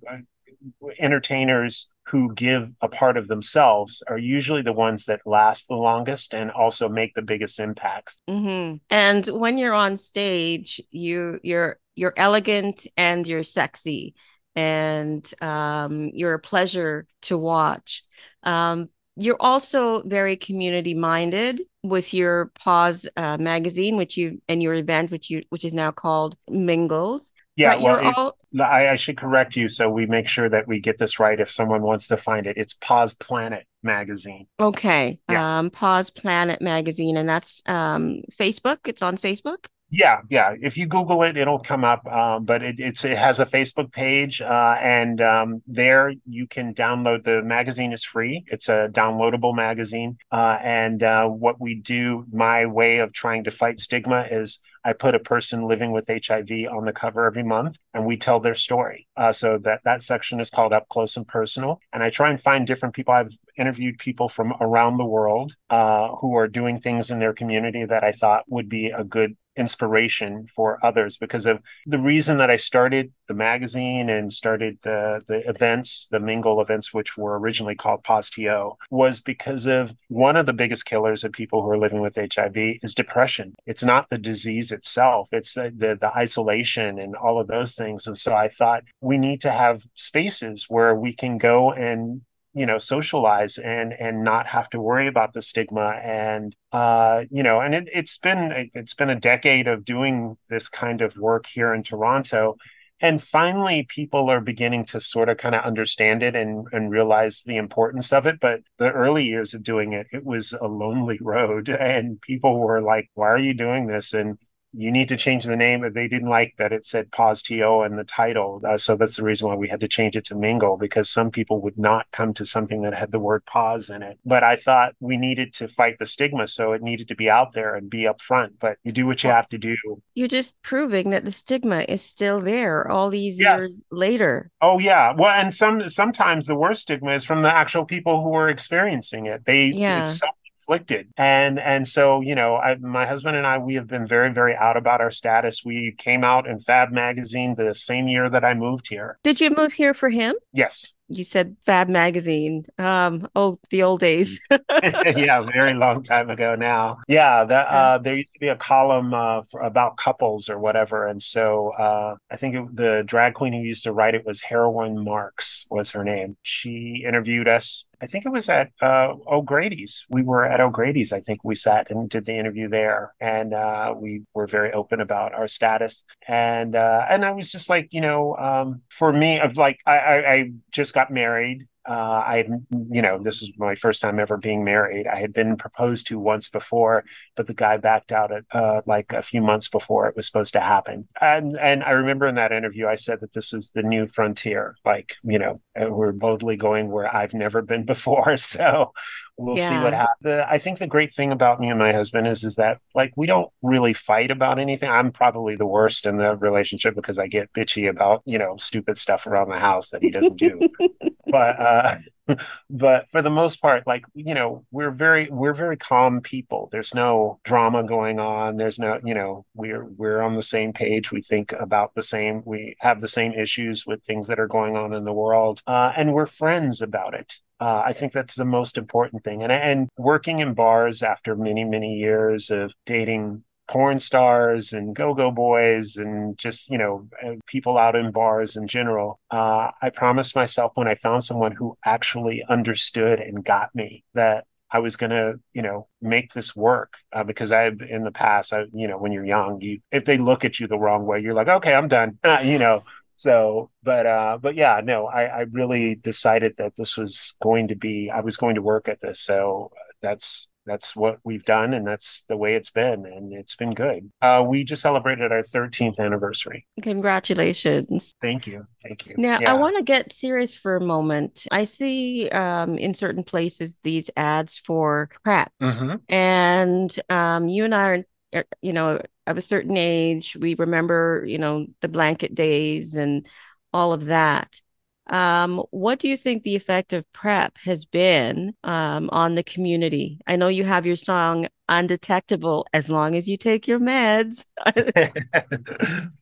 entertainers who give a part of themselves are usually the ones that last the longest and also make the biggest impacts. hmm and when you're on stage you you're you're elegant and you're sexy and um, you're a pleasure to watch. Um, you're also very community minded with your pause uh, magazine which you and your event which you which is now called mingles Yeah, well, it- all I, I should correct you so we make sure that we get this right if someone wants to find it. It's Poz Planet magazine. okay Yeah. um poz planet magazine and that's um facebook it's on facebook Yeah, yeah. If you Google it, it'll come up. Um, but it, it's it has a Facebook page, uh, and um, there you can download the magazine. is free. It's a downloadable magazine. Uh, and uh, what we do, my way of trying to fight stigma is I put a person living with HIV on the cover every month, and we tell their story. Uh, so that that section is called Up Close and Personal. And I try and find different people. I've interviewed people from around the world uh, who are doing things in their community that I thought would be a good inspiration for others because of the reason that I started the magazine and started the the events, the Mingle events, which were originally called Postio, was because of one of the biggest killers of people who are living with HIV is depression. It's not the disease itself; it's the the, the isolation and all of those things. And so I thought we need to have spaces where we can go and you know socialize and and not have to worry about the stigma and uh you know and it, it's been it's been a decade of doing this kind of work here in toronto. And finally people are beginning to sort of kind of understand it and and realize the importance of it. But the early years of doing it it was a lonely road and people were like why are you doing this? And you need to change the name. If they didn't like that it said Pause TO in the title. Uh, so that's the reason why we had to change it to Mingle because some people would not come to something that had the word pause in it. But I thought we needed to fight the stigma. So it needed to be out there and be upfront. But you do what you have to do. You're just proving that the stigma is still there all these Yeah. years later. Oh yeah. Well, and some sometimes the worst stigma is from the actual people who are experiencing it. They Yeah. it's self-inflicted. And and so, you know, I my husband and I we have been very very out about our status. We came out in Fab magazine the same year that I moved here. Did you move here for him? Yes. You said Fab magazine. Um, oh, the old days. yeah, very long time ago now. Yeah, that uh, there used to be a column uh, for, about couples or whatever, and so uh, I think it, the drag queen who used to write it was Heroine Marks was her name. She interviewed us. I think it was at uh, O'Grady's. We were at O'Grady's. I think we sat and did the interview there, and uh, we were very open about our status. And uh, and I was just like, you know, um, for me, of like, I, I, I just got married. Uh, I you know, this is my first time ever being married. I had been proposed to once before, but the guy backed out at uh, like a few months before it was supposed to happen. And and I remember in that interview, I said that this is the new frontier. Like, you know, we're boldly going where I've never been before. So we'll see what happens. I think the great thing about me and my husband is is that like we don't really fight about anything. I'm probably the worst in the relationship because I get bitchy about you know stupid stuff around the house that he doesn't do. But uh but for the most part like you know we're very we're very calm people. There's no drama going on. There's no you know we're we're on the same page. We think about the same we have the same issues with things that are going on in the world uh and we're friends about it uh, I think that's the most important thing. And and working in bars after many many years of dating porn stars and go-go boys and just you know uh, people out in bars in general uh, i promised myself when i found someone who actually understood and got me that i was going to you know make this work uh, because i've in the past i you know when you're young you if they look at you the wrong way you're like okay i'm done you know so but uh but yeah no i i really decided that this was going to be i was going to work at this so that's that's what we've done and that's the way it's been and it's been good uh we just celebrated our 13th anniversary Congratulations. thank you thank you Now, yeah. I want to get serious for a moment. I see um, in certain places these ads for PrEP, Mhm. and um, you and I are, you know, of a certain age. We remember, you know, the blanket days and all of that. Um, what do you think the effect of PrEP has been um, on the community? I know you have your song "Undetectable" as long as you take your meds.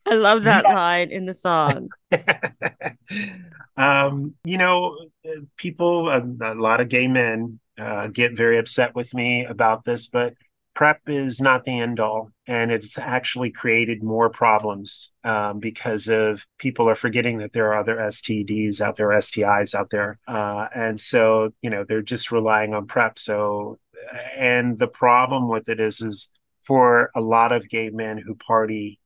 I love that line in the song. um, you know, people, a, a lot of gay men uh, get very upset with me about this, but PrEP is not the end all. And it's actually created more problems um, because of people are forgetting that there are other STDs out there, STIs out there. Uh, and so, you know, they're just relying on PrEP. So, and the problem with it is, is for a lot of gay men who party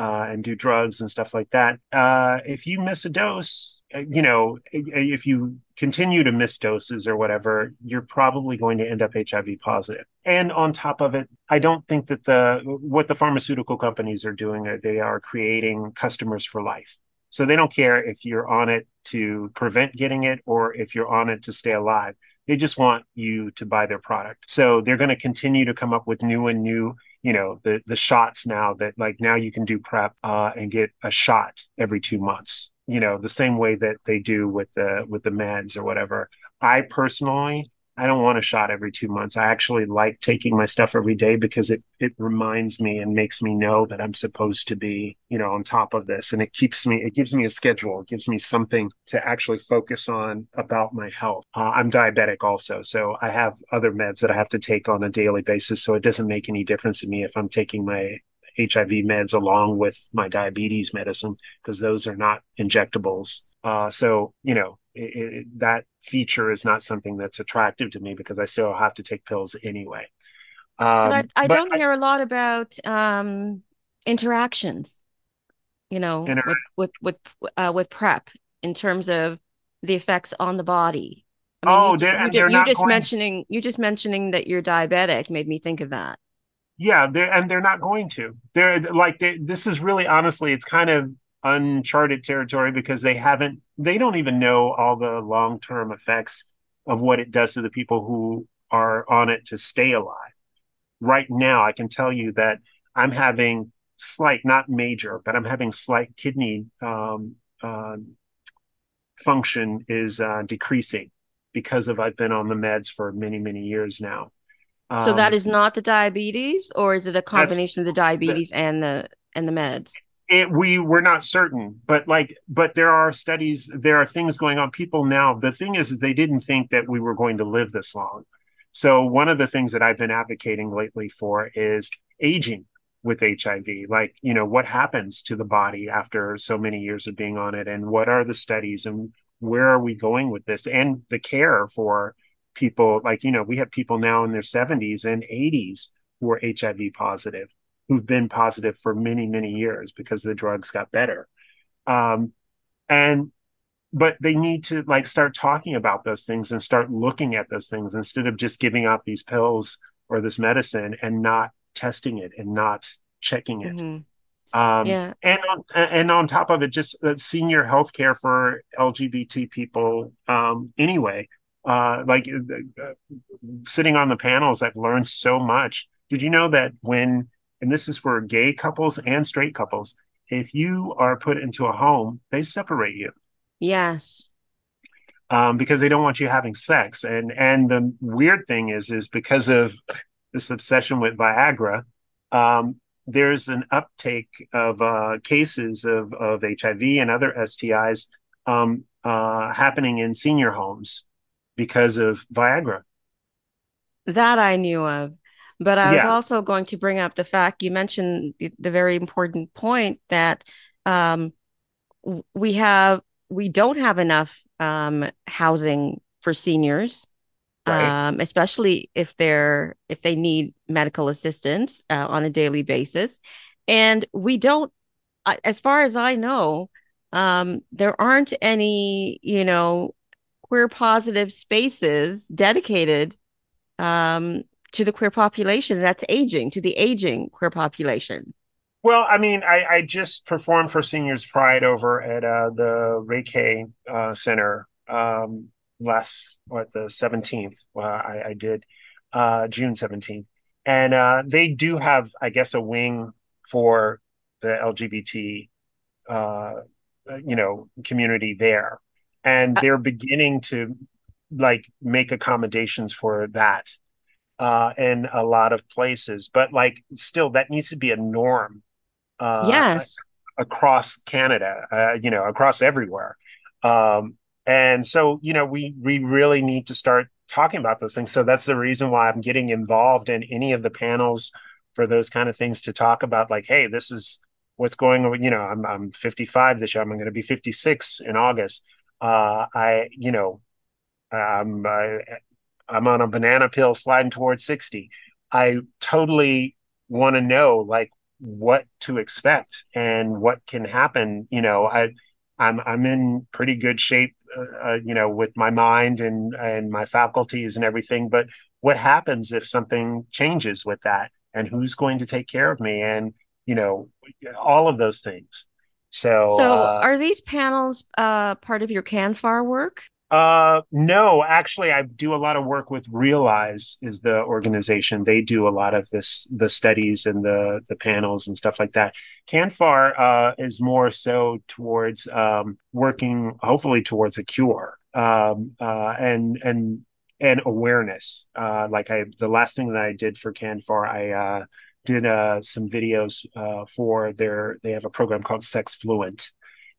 uh, and do drugs and stuff like that. Uh, if you miss a dose, uh, you know, if you continue to miss doses or whatever, you're probably going to end up HIV positive. And on top of it, I don't think that the what the pharmaceutical companies are doing, they are creating customers for life. So they don't care if you're on it to prevent getting it or if you're on it to stay alive. They just want you to buy their product. So they're going to continue to come up with new and new you know the the shots now that like now you can do prep uh, and get a shot every two months you know the same way that they do with the with the meds or whatever. I personally i don't want a shot every two months. I actually like taking my stuff every day because it it reminds me and makes me know that i'm supposed to be you know on top of this. And it keeps me it gives me a schedule. It gives me something to actually focus on about my health. Uh, i'm diabetic also so i have other meds that i have to take on a daily basis. So it doesn't make any difference to me if i'm taking my hiv meds along with my diabetes medicine because those are not injectables uh, so you know it, it, that feature is not something that's attractive to me because i still have to take pills anyway um, I, I don't hear a lot about um, interactions, you know, with with with uh, with PrEP in terms of the effects on the body. Oh, you, they're- you, and ju- they're just going- mentioning you just mentioning that you're diabetic made me think of that. Yeah, they're and they're not going to. They're like they, this is really honestly, it's kind of uncharted territory because they haven't they don't even know all the long-term effects of what it does to the people who are on it to stay alive. Right now, I can tell you that I'm having slight, not major, but I'm having slight kidney um, uh, function is uh, decreasing because of I've been on the meds for many, many years now. So that Um, not the diabetes, or is it a combination of the diabetes and the and the meds? it, we were not certain, but like, but there are studies, there are things going on. People now, the thing is, is they didn't think that we were going to live this long. So one of the things that I've been advocating lately for is aging with HIV. Like, you know, what happens to the body after so many years of being on it, and what are the studies, and where are we going with this, and the care for people. Like, you know, we have people now in their 70s and 80s who are HIV positive who've been positive for many, many years because the drugs got better. Um, and but they need to like start talking about those things and start looking at those things instead of just giving out these pills or this medicine and not testing it and not checking it. Mhm. Um, Yeah. and on, and on top of it, just uh, senior health care for LGBT people um, anyway. Uh, like uh, sitting on the panels, I've learned so much. Did you know that when, and this is for gay couples and straight couples, if you are put into a home, they separate you Yes. um, because they don't want you having sex. And and the weird thing is, is because of this obsession with Viagra, um, there's an uptake of uh, cases of of HIV and other STIs um, uh, happening in senior homes because of Viagra. That I knew of. But I was Yeah. also going to bring up the fact you mentioned the, the very important point that um, we have we don't have enough um, housing for seniors, Right. um, especially if they're if they need medical assistance uh, on a daily basis, and we don't, as far as I know, um, there aren't any you know queer positive spaces dedicated um, to the queer population that's aging, to the aging queer population. Well, I mean, I, I just performed for Seniors Pride over at uh, the Rekai uh, Center um, last, what, the 17th. Well, I, I did uh, June 17th. And uh, they do have, I guess, a wing for the LGBT, uh, you know, community there. And Uh, they're beginning to like make accommodations for that uh, in a lot of places. But like, still, that needs to be a norm uh, Yes. across Canada, uh, you know, across everywhere. Um, and so, you know, we we really need to start talking about those things. So that's the reason why I'm getting involved in any of the panels for those kind of things to talk about. Like, hey, this is what's going on. You know, I'm I'm 55 this year. I'm going to be 56 in August. Uh, I, you know, I'm I, I'm on a banana pill sliding towards 60. I totally want to know like what to expect and what can happen. You know, I I'm I'm in pretty good shape, uh, uh, you know, with my mind and and my faculties and everything. But what happens if something changes with that, and who's going to take care of me, and you know, all of those things. So, So uh, are these panels uh, part of your CanFAR work? Uh, no, actually, I do a lot of work with Realize is the organization. They do a lot of this, the studies and the the panels and stuff like that. CanFAR uh, is more so towards um, working, hopefully, towards a cure um, uh, and and and awareness. Uh, like I, the last thing that I did for CanFAR, I uh, did uh, some videos uh, for their. They have a program called Sex Fluent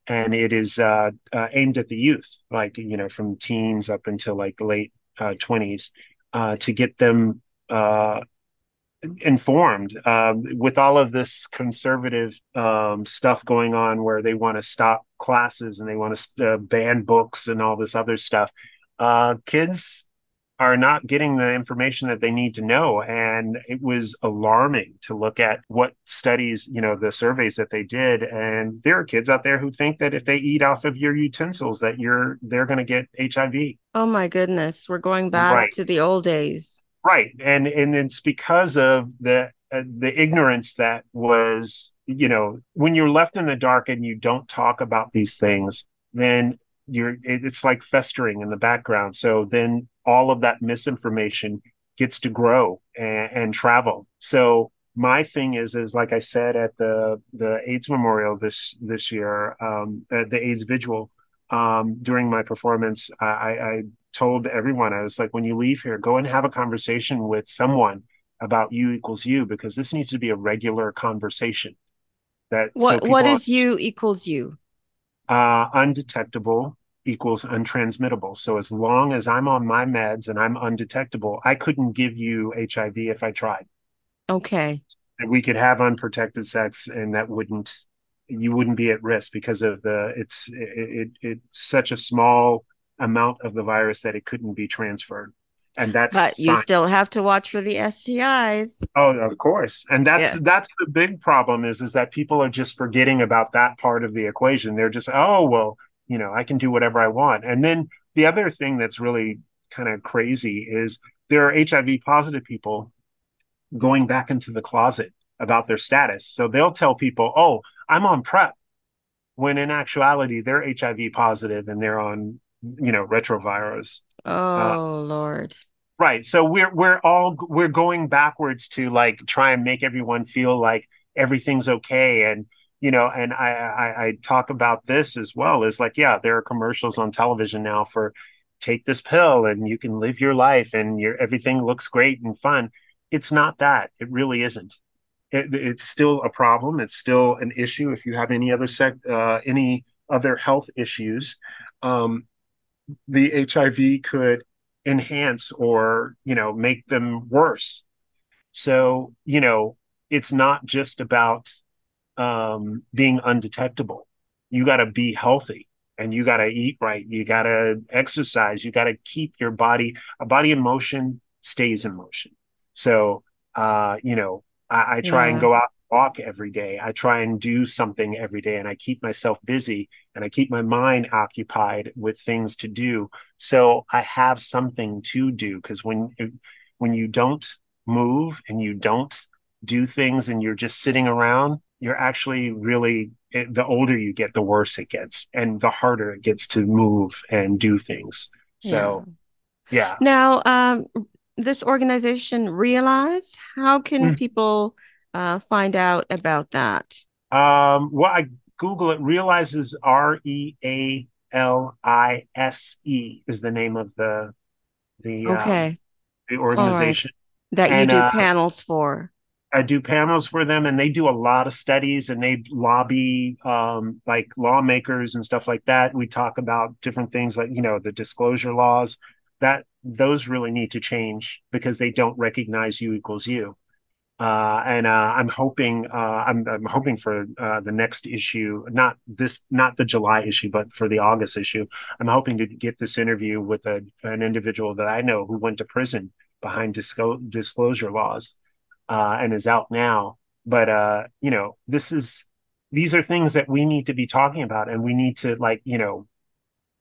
and it is uh, uh, aimed at the youth, like you know, from teens up until like late uh, twenties, uh, to get them uh, informed um, with all of this conservative um, stuff going on, where they want to stop classes and they want to uh, ban books and all this other stuff. Uh, kids are not getting the information that they need to know. And it was alarming to look at what studies, you know, the surveys that they did. And there are kids out there who think that if they eat off of your utensils, that you're they're going to get HIV. Oh my goodness, we're going back Right. to the old days. Right. And and it's because of the uh, the ignorance that was, you know, when you're left in the dark and you don't talk about these things, then you're it's like festering in the background. So then all of that misinformation gets to grow and, and travel. So my thing is is like I said at the the AIDS memorial this this year, um, at the AIDS vigil um, during my performance, I, I told everyone I was like, when you leave here, go and have a conversation with someone about you equals you because this needs to be a regular conversation. That so What what people is you equals you? uh, undetectable equals untransmittable. So as long as I'm on my meds and I'm undetectable, I couldn't give you HIV if I tried. Okay. We could have unprotected sex, and that wouldn't you wouldn't be at risk because of the it's it, it it's such a small amount of the virus that it couldn't be transferred. And that's But you still have to watch for the STIs. Oh, of course. And that's Yeah. that's the big problem is is that people are just forgetting about that part of the equation. They're just, oh, well, you know, I can do whatever I want. And then the other thing that's really kind of crazy is there are HIV positive people going back into the closet about their status. So they'll tell people, "Oh, I'm on PrEP," when in actuality they're HIV positive and they're on, you know, retrovirus. Uh, oh Lord. Right. So we're we're all we're going backwards to like try and make everyone feel like everything's okay and you know and I, I I talk about this as well is like yeah there are commercials on television now for take this pill and you can live your life and your everything looks great and fun. It's not that. It really isn't. It, it's still a problem. It's still an issue if you have any other sec uh, any other health issues. Um, the HIV could enhance or you know make them worse so you know it's not just about um being undetectable. You got to be healthy and you got to eat right. You got to exercise. You got to keep your body a body in motion stays in motion. So uh you know i, I try and go out and walk every day. I try and do something every day and i keep myself busy and i keep my mind occupied with things to do. So i have something to do because when when you don't move and you don't do things and you're just sitting around you're actually really it, the older you get the worse it gets and the harder it gets to move and do things. So yeah, Now, um, this organization realize how can Mm. people uh, find out about that? um well i google it. Realizes r-e-a-l-i-s-e is the name of the the um, Okay, the organization. That you and, do uh, panels for. I do panels for them and they do a lot of studies and they lobby um, like lawmakers and stuff like that. We talk about different things like, you know, the disclosure laws that those really need to change because they don't recognize you equals you. Uh, and uh, I'm hoping uh, I'm, I'm hoping for uh, the next issue, not this, not the July issue, but for the August issue. I'm hoping to get this interview with a, an individual that I know who went to prison behind disco- disclosure laws uh, and is out now. But uh, you know, this is these are things that we need to be talking about, and we need to like you know,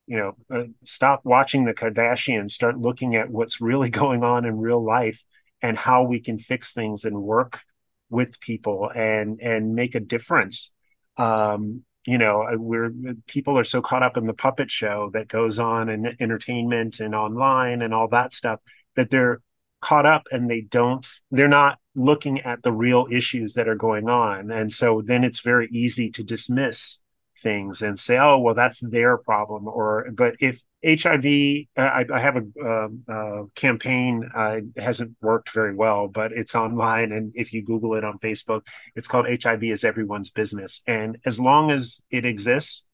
you know, uh, stop watching the Kardashians, start looking at what's really going on in real life and how we can fix things and work with people and and make a difference. Um, you know, uh, we're people are so caught up in the puppet show that goes on in entertainment and online and all that stuff that they're caught up and they don't they're not looking at the real issues that are going on. And so then it's very easy to dismiss things and say oh well that's their problem. Or but if hiv i, I have a, um, campaign uh, it hasn't worked very well but it's online. And if you google it on facebook it's called hiv is everyone's business. And as long as it exists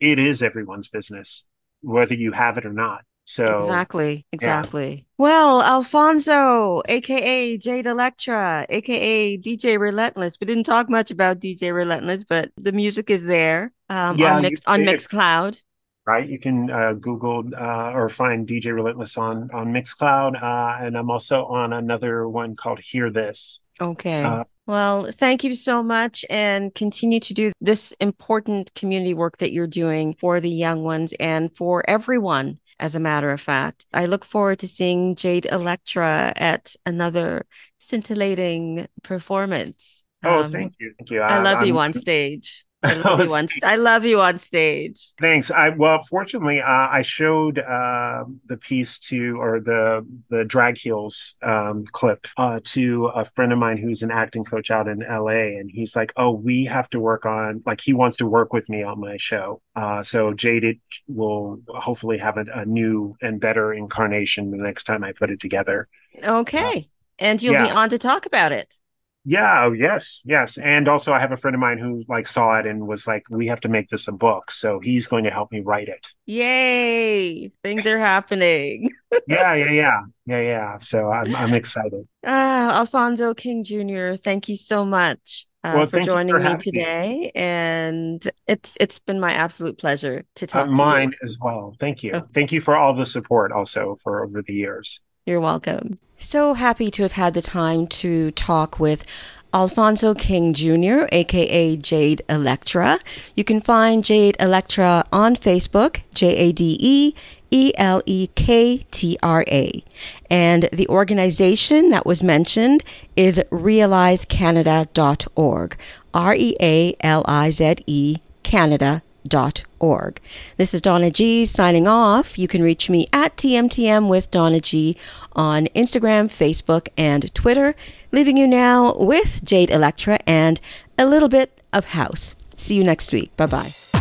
it is everyone's business whether you have it or not so Exactly, exactly. Well, Alphonso, aka Jade Elektra, aka DJ Relentless. We didn't talk much about DJ Relentless, but the music is there um, Yeah, on you- Mix on Mixcloud. right? You can uh, Google uh, or find DJ Relentless on on Mixcloud, uh, and I'm also on another one called Hear This. Okay. Uh, Well, thank you so much and continue to do this important community work that you're doing for the young ones and for everyone as a matter of fact. I look forward to seeing Jade Elektra at another scintillating performance. Oh, Um, thank you. Thank you. I love I'm- you on stage. I love you on. I love you on stage. Thanks. I well, fortunately, uh, I showed uh, the piece to or the the drag heels um, clip uh, to a friend of mine who's an acting coach out in LA, and he's like, "Oh, we have to work on like he wants to work with me on my show." Uh, so Jaded will hopefully have a, a new and better incarnation the next time I put it together. Okay, and you'll be on to talk about it. Yeah, oh, yes, yes. And also I have a friend of mine who like saw it and was like, we have to make this a book. So he's going to help me write it. Yay! Things are happening. Yeah, yeah, yeah. Yeah, yeah. So I'm I'm excited. Ah, Alphonso King Jr., thank you so much uh, Well, for joining for me having me. today, and it's it's been my absolute pleasure to Uh, talk to you. mine as well. Thank you. Oh. Thank you for all the support also for over the years. You're welcome. So happy to have had the time to talk with Alphonso King Jr., aka Jade Elektra. You can find Jade Elektra on Facebook, J A D E E L E K T R A. And the organization that was mentioned is realizecanada.org. R E A L I Z E Canada dot org. This is Donna G signing off. You can reach me at TMTM with Donna G on Instagram, Facebook, and Twitter. Leaving you now with Jade Elektra and a little bit of house. See you next week. Bye bye.